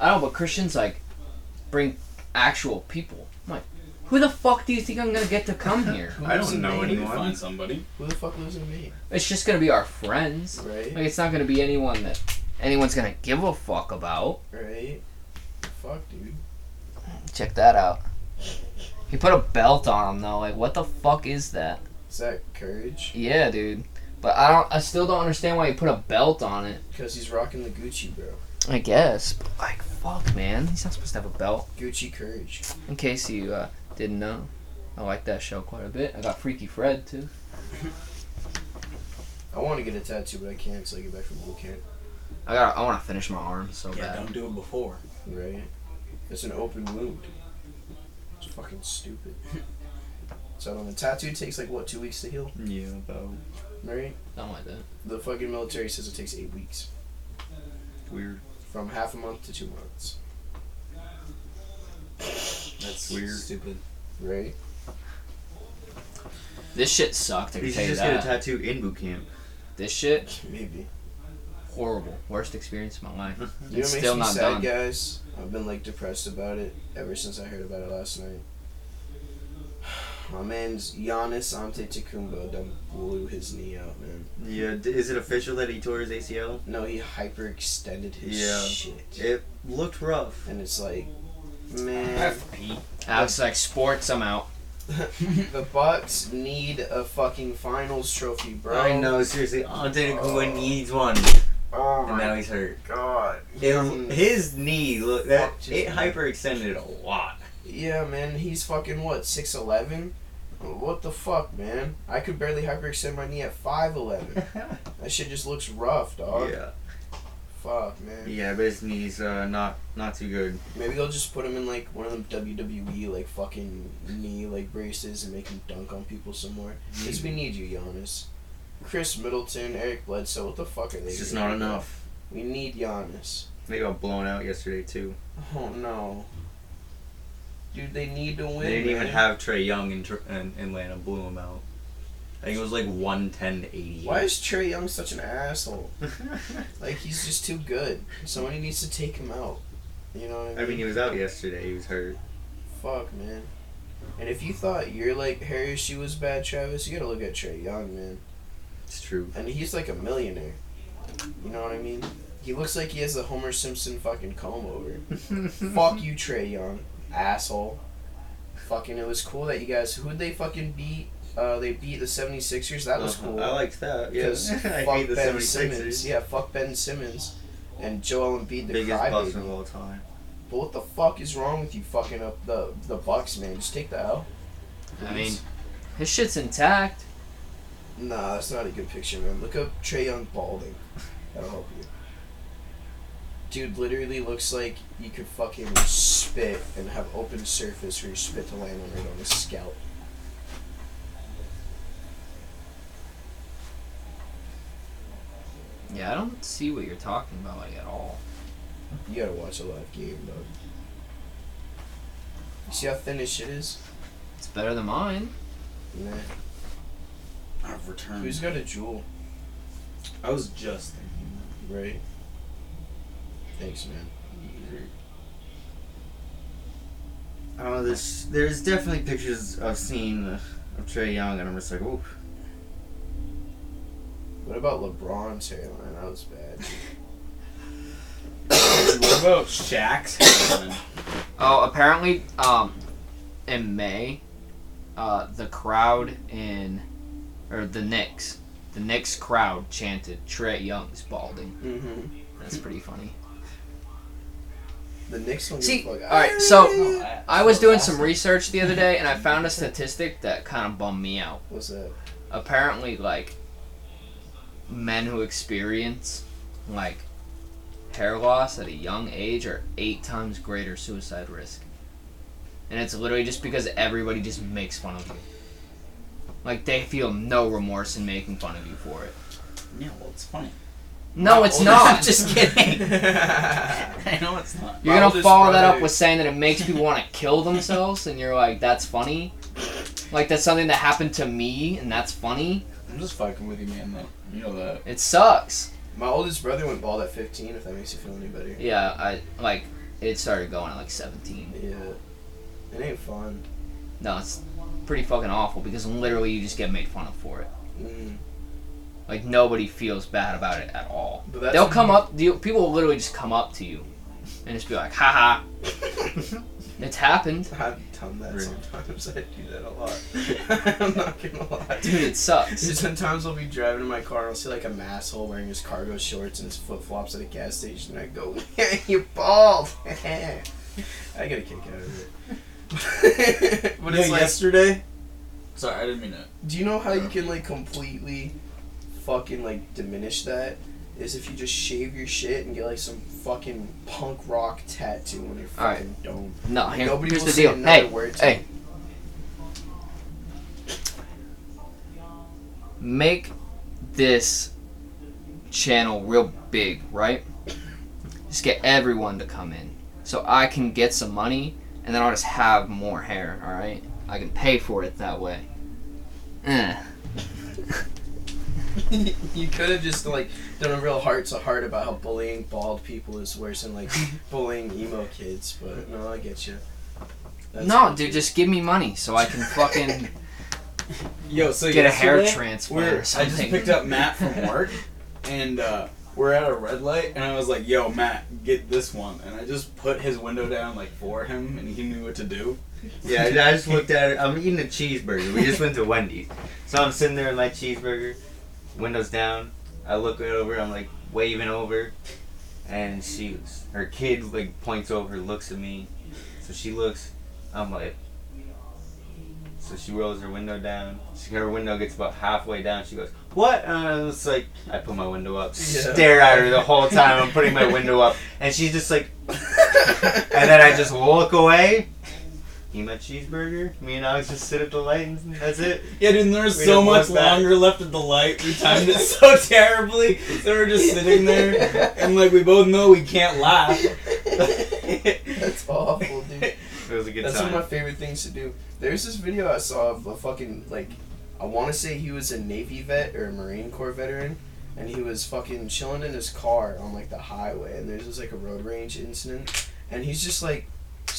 I don't know, but Christians like bring actual people. I'm like, who the fuck do you think I'm gonna get to come (laughs) here? I don't know Maine? We need to anyone. find somebody. Who the fuck lives in Maine? It's just gonna be our friends. Right, Like, it's not gonna be anyone that anyone's gonna give a fuck about. right. Fuck, dude. Check that out. He put a belt on him though. Like, what the fuck is that? Is that courage? Yeah, dude. But I don't. I still don't understand why he put a belt on it. Because he's rocking the Gucci, bro. I guess. But like, fuck, man. He's not supposed to have a belt. Gucci courage. In case you uh, didn't know, I like that show quite a bit. I got Freaky Fred too. (laughs) I want to get a tattoo, but I can't until I get back from boot camp. I got. I want to finish my arm so Yeah, bad. don't do it before. Right? It's an open wound. It's fucking stupid. (laughs) so on the tattoo takes like what two weeks to heal, Yeah, about right? Something like that. The fucking military says it takes eight weeks, weird. from half a month to two months. That's Weird. Stupid. Right? This shit sucked. I can should tell you just get a tattoo in boot camp. This shit Maybe. horrible. Worst experience of my life. (laughs) You know It's what makes still me not sad, done. guys? I've been like depressed about it ever since I heard about it last night. My man's Giannis Antetokounmpo done blew his knee out, man. Yeah, d- is it official that he tore his ACL? No, he hyperextended his Yeah. shit, It looked rough. and it's like, man, F Alex like sports. I'm out. (laughs) the Bucks need a fucking finals trophy, bro. I know, seriously. Antetokounmpo Oh. needs one, Oh and now he's hurt. god. It, his knee, look, that Fuck, just- it hyperextended a lot. Yeah, man, he's fucking what, 6'11? What the fuck, man? I could barely hyperextend my knee at 5'11. (laughs) that shit just looks rough, dog. yeah, Fuck, man. yeah, but his knee's uh, not not too good. Maybe they'll just put him in like one of them WWE like fucking knee like braces and make him dunk on people some more. Because we need you, Giannis. Khris Middleton, Eric Bledsoe, what the fuck are they? It's just not enough. We need Giannis. They got blown out yesterday too. Oh no. Dude, they need to win. they didn't even have Trae Young in, Tr- in Atlanta. Blew him out. I think it was like one ten to eighty. Why is Trae Young such an asshole? (laughs) Like he's just too good. Somebody needs to take him out. You know what I mean? I mean, he was out yesterday. He was hurt. Fuck, man. And if you thought your like hair issue was bad, Travis, you gotta look at Trae Young, man. It's true. And he's like a millionaire. You know what I mean? He looks like he has a Homer Simpson fucking comb over. (laughs) Fuck you, Trae Young, asshole. Fucking, it was cool that you guys. Who'd they fucking beat? Uh, they beat the 76ers. That was Uh-huh. cool. I liked that. Yeah, Because (laughs) I fuck hate the Ben 76ers. Simmons. Yeah, fuck Ben Simmons. And Joel Embiid, the Biggest bust of all time. But what the fuck is wrong with you fucking up the the Bucks, man? Just take the L. I mean, his shit's intact. Nah, that's not a good picture, man. Look up Trae Young balding. That'll help you. Dude literally looks like you could fucking spit and have open surface where you spit to land on right on his scalp. Yeah, I don't see what you're talking about like at all. You gotta watch a live game, though. You see how thin his shit is? It's better than mine. Nah. I've returned. Who's got a jewel? I was just thinking. that. Right. Thanks, man. I don't know. There's there's definitely pictures I've seen of Trae Young, and I'm just like, oh, What about LeBron's hairline? That was bad. (laughs) what about Shaq's hairline? Oh, apparently, um, in May, uh, the crowd in, or the Knicks, the Knicks crowd chanted Trae Young's balding. mm-hmm. That's pretty funny. The Knicks don't See, give a fuck. alright, so- No, I, I was doing some research the other day, and I found a statistic that kind of bummed me out. What's that? Apparently, like, men who experience, like, hair loss at a young age are eight times greater suicide risk. And it's literally just because everybody just makes fun of you. Like, they feel no remorse in making fun of you for it. Yeah, well, it's funny. (laughs) (laughs) No, it's not. I'm just kidding. I know it's not. You're My gonna oldest follow that brother- up with saying that it makes people want to kill (laughs) themselves, and you're like, that's funny. Like that's something that happened to me, and that's funny. I'm just fucking with you, man. Though you know that. It sucks. My oldest brother went bald at 15. If that makes you feel any better. Yeah, I like. It started going at like 17. Yeah. It ain't fun. No, it's pretty fucking awful because literally you just get made fun of for it. Mm. Like nobody feels bad about it at all. They'll come up. You, people will literally just come up to you, and just be like, "Haha, (laughs) it's happened, I've done that Really? sometimes. I do that a lot. (laughs) I'm not gonna lie. dude. It sucks." Sometimes I'll be driving in my car and I'll see like a masshole wearing his cargo shorts and his flip flops at a gas station and I go, (laughs) "You bald." I get a kick out of it. but Yeah, it's like, yesterday. Sorry, I didn't mean to. do you know how you can like completely fucking like diminish that? Is if you just shave your shit and get like some fucking punk rock tattoo on your fucking dome. No, here, Nobody here's will the say deal. another Hey, word to hey. Make this channel real big, right? Just get everyone to come in, so I can get some money, and then I'll just have more hair. All right, I can pay for it that way. Eh. (laughs) (laughs) you could have just like done a real heart to heart about how bullying bald people is worse than like (laughs) bullying emo kids, but no, I get you. no, dude, just give me money so I can fucking (laughs) Yo, so get a hair yesterday, transplant we're- or I just picked up Matt from work, and uh, we're at a red light, and I was like, "Yo, Matt, get this one," and I just put his window down like for him, and he knew what to do. yeah. I just looked at it. I'm eating a cheeseburger. We just went to Wendy's, so I'm sitting there in my cheeseburger, windows down. I look over. I'm like waving over, and she, her kid, like points over, looks at me. So she looks. I'm like. So she rolls her window down. She, her window gets about halfway down. She goes, "What?" And I was like, I put my window up, Yeah. stare at her the whole time. I'm putting my window up, and she's just like, (laughs) and then I just look away. Eat my cheeseburger. Me and Alex just sit at the light, and that's it. (laughs) Yeah, dude, and there was We so much look back. longer left at the light. We timed it (laughs) so terribly. So we're just sitting there, and like we both know we can't laugh. That's awful, dude. (laughs) It was a good That's time. one of my favorite things to do. There's this video I saw of a fucking like, I want to say he was a Navy vet or a Marine Corps veteran, and he was fucking chilling in his car on like the highway, and there's just like a road rage incident, and he's just like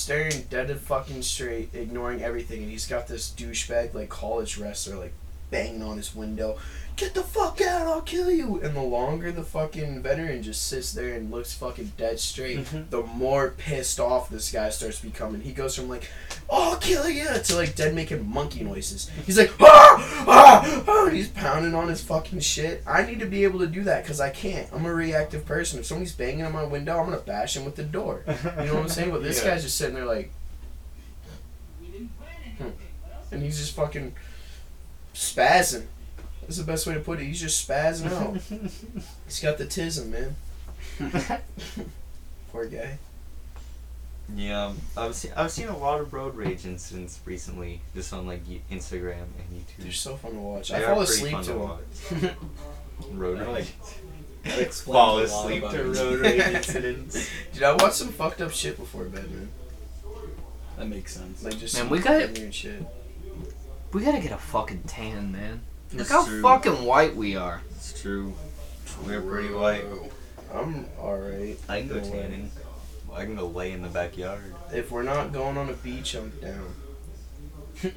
staring dead and fucking straight, ignoring everything, and he's got this douchebag like college wrestler like banging on his window. Get the fuck out! I'll kill you! And the longer the fucking veteran just sits there and looks fucking dead straight, Mhm. the more pissed off this guy starts becoming. He goes from like, "Oh, I'll kill you," to like dead making monkey noises. He's like, "Ah, ah, ah!" He's pounding on his fucking shit. I need to be able to do that because I can't. I'm a reactive person. If somebody's banging on my window, I'm gonna bash him with the door. (laughs) You know what I'm saying? But this Yeah. guy's just sitting there like, hmm. and he's just fucking spazzing. That's the best way to put it. He's just spazzing out. (laughs) He's got the tism, man. (laughs) Poor guy. Yeah, um, I've seen I've seen a lot of road rage incidents recently, just on like Instagram and YouTube. They're so fun to watch. They I are fall pretty asleep fun to them. watch. (laughs) Road rage. like- That explains Fall asleep to road rage incidents. Dude, I watched some fucked up shit before bed, man. That makes sense. Like just Man, some we got- fucking weird shit. We gotta get a fucking tan, man. Look It's how true. fucking white we are. It's true. We're pretty white. I'm alright. I can go No way. tanning. I can go lay in the backyard. If we're not going on a beach, I'm down. (laughs)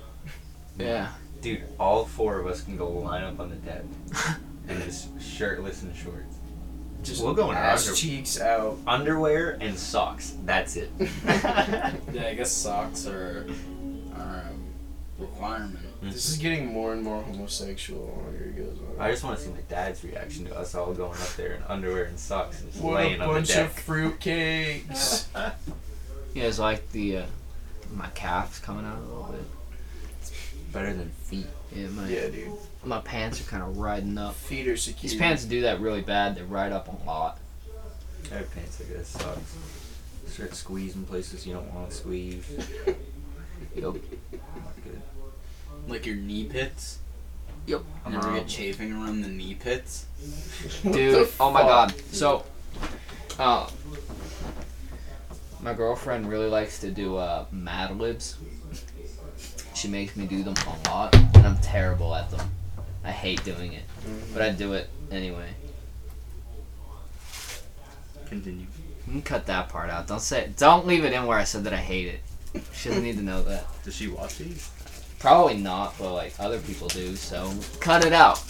Yeah. Dude, all four of us can go line up on the deck (laughs) and just shirtless and shorts. Just We'll go in our ass under- cheeks out. Underwear and socks. That's it. (laughs) Yeah, I guess socks are are a requirement. This is getting more and more homosexual the longer it goes on. I just want to see my dad's reaction to us all going up there in underwear and socks and just what laying on the bottom. A bunch of fruitcakes. (laughs) You guys like the uh, my calves coming out a little bit. It's Better than feet. Yeah, my yeah, dude. my pants are kind of riding up. Feet are secure. These pants do that really bad. They ride up a lot. I have pants like this. Socks. Start squeezing places you don't want to squeeze. (laughs) Yup. Not good. Like your knee pits. Yep. You ever Um, get chafing around the knee pits? Dude, oh my god. So, uh, my girlfriend really likes to do uh, Mad Libs. She makes me do them a lot, and I'm terrible at them. I hate doing it, but I do it anyway. Continue. You can cut that part out. Don't say. Don't leave it in where I said that I hate it. She doesn't need to know that. Does she watch these? Probably not, but like other people do. So cut it out.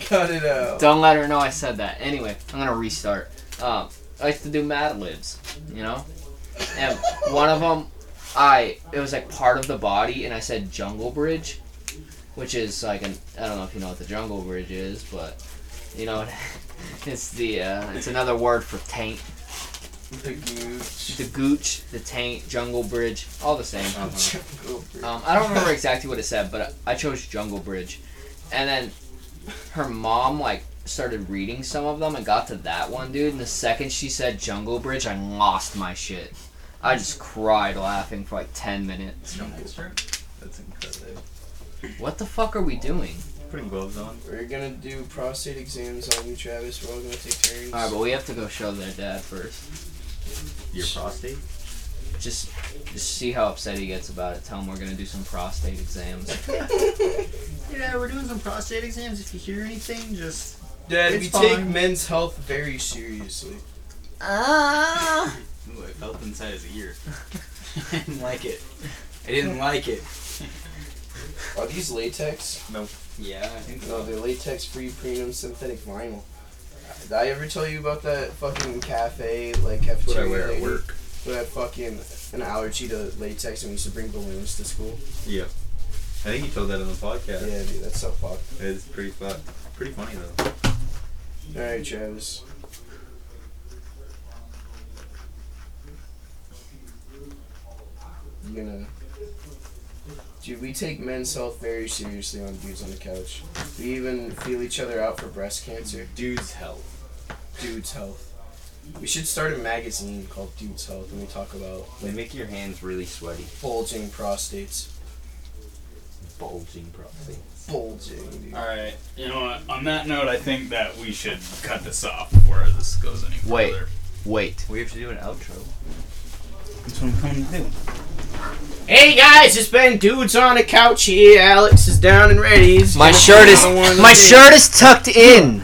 Cut it out. Don't let her know I said that. Anyway, I'm gonna restart. Um, I like to do Mad Libs, you know, and one of them, I it was like part of the body, and I said Jungle Bridge, which is like an I don't know if you know what the Jungle Bridge is, but you know, (laughs) it's the uh, it's another word for taint. The gooch. The gooch, the taint, Jungle Bridge, all the same. (laughs) Jungle Bridge. Um, I don't remember exactly what it said, but I chose Jungle Bridge, and then her mom like started reading some of them and got to that one, dude. And the second she said Jungle Bridge, I lost my shit. I just cried laughing for like ten minutes. That's incredible. What the fuck are we doing? Putting gloves on. We're gonna do prostate exams on you, Travis. We're all gonna take turns. All right, but we have to go show their dad first. Your prostate? Just, just see how upset he gets about it. Tell him we're gonna do some prostate exams. (laughs) Yeah, we're doing some prostate exams. If you hear anything, just. Dad, It's we take fine. men's health very seriously. Ah. (laughs) Ooh, I felt inside his ear. (laughs) I didn't like it. I didn't like it. Are these latex? Nope. Yeah, I think No, they're latex-free premium synthetic vinyl. Did I ever tell you about that fucking cafe, like That's what I cafeteria wear at work. who had fucking an allergy to latex and we used to bring balloons to school? Yeah. I think you told that on the podcast. Yeah, dude, that's so fucked. It's pretty fucked. pretty funny though. Alright, Travis. You gonna. Dude, we take men's health very seriously on Dudes on the Couch. We even feel each other out for breast cancer. dude's health. Dudes Health. We should start a magazine called Dudes Health and we talk about They make your hands really sweaty. bulging prostates. Bulging prostate. Bulging, dude. All right. You know what? On that note, I think that we should cut this off before this goes any further. Wait. Wait. We have to do an outro. That's what I'm coming to do. Hey guys, it's been Dudes on the Couch here. Alex is down and ready. He's My gonna shirt is one my shirt is tucked in.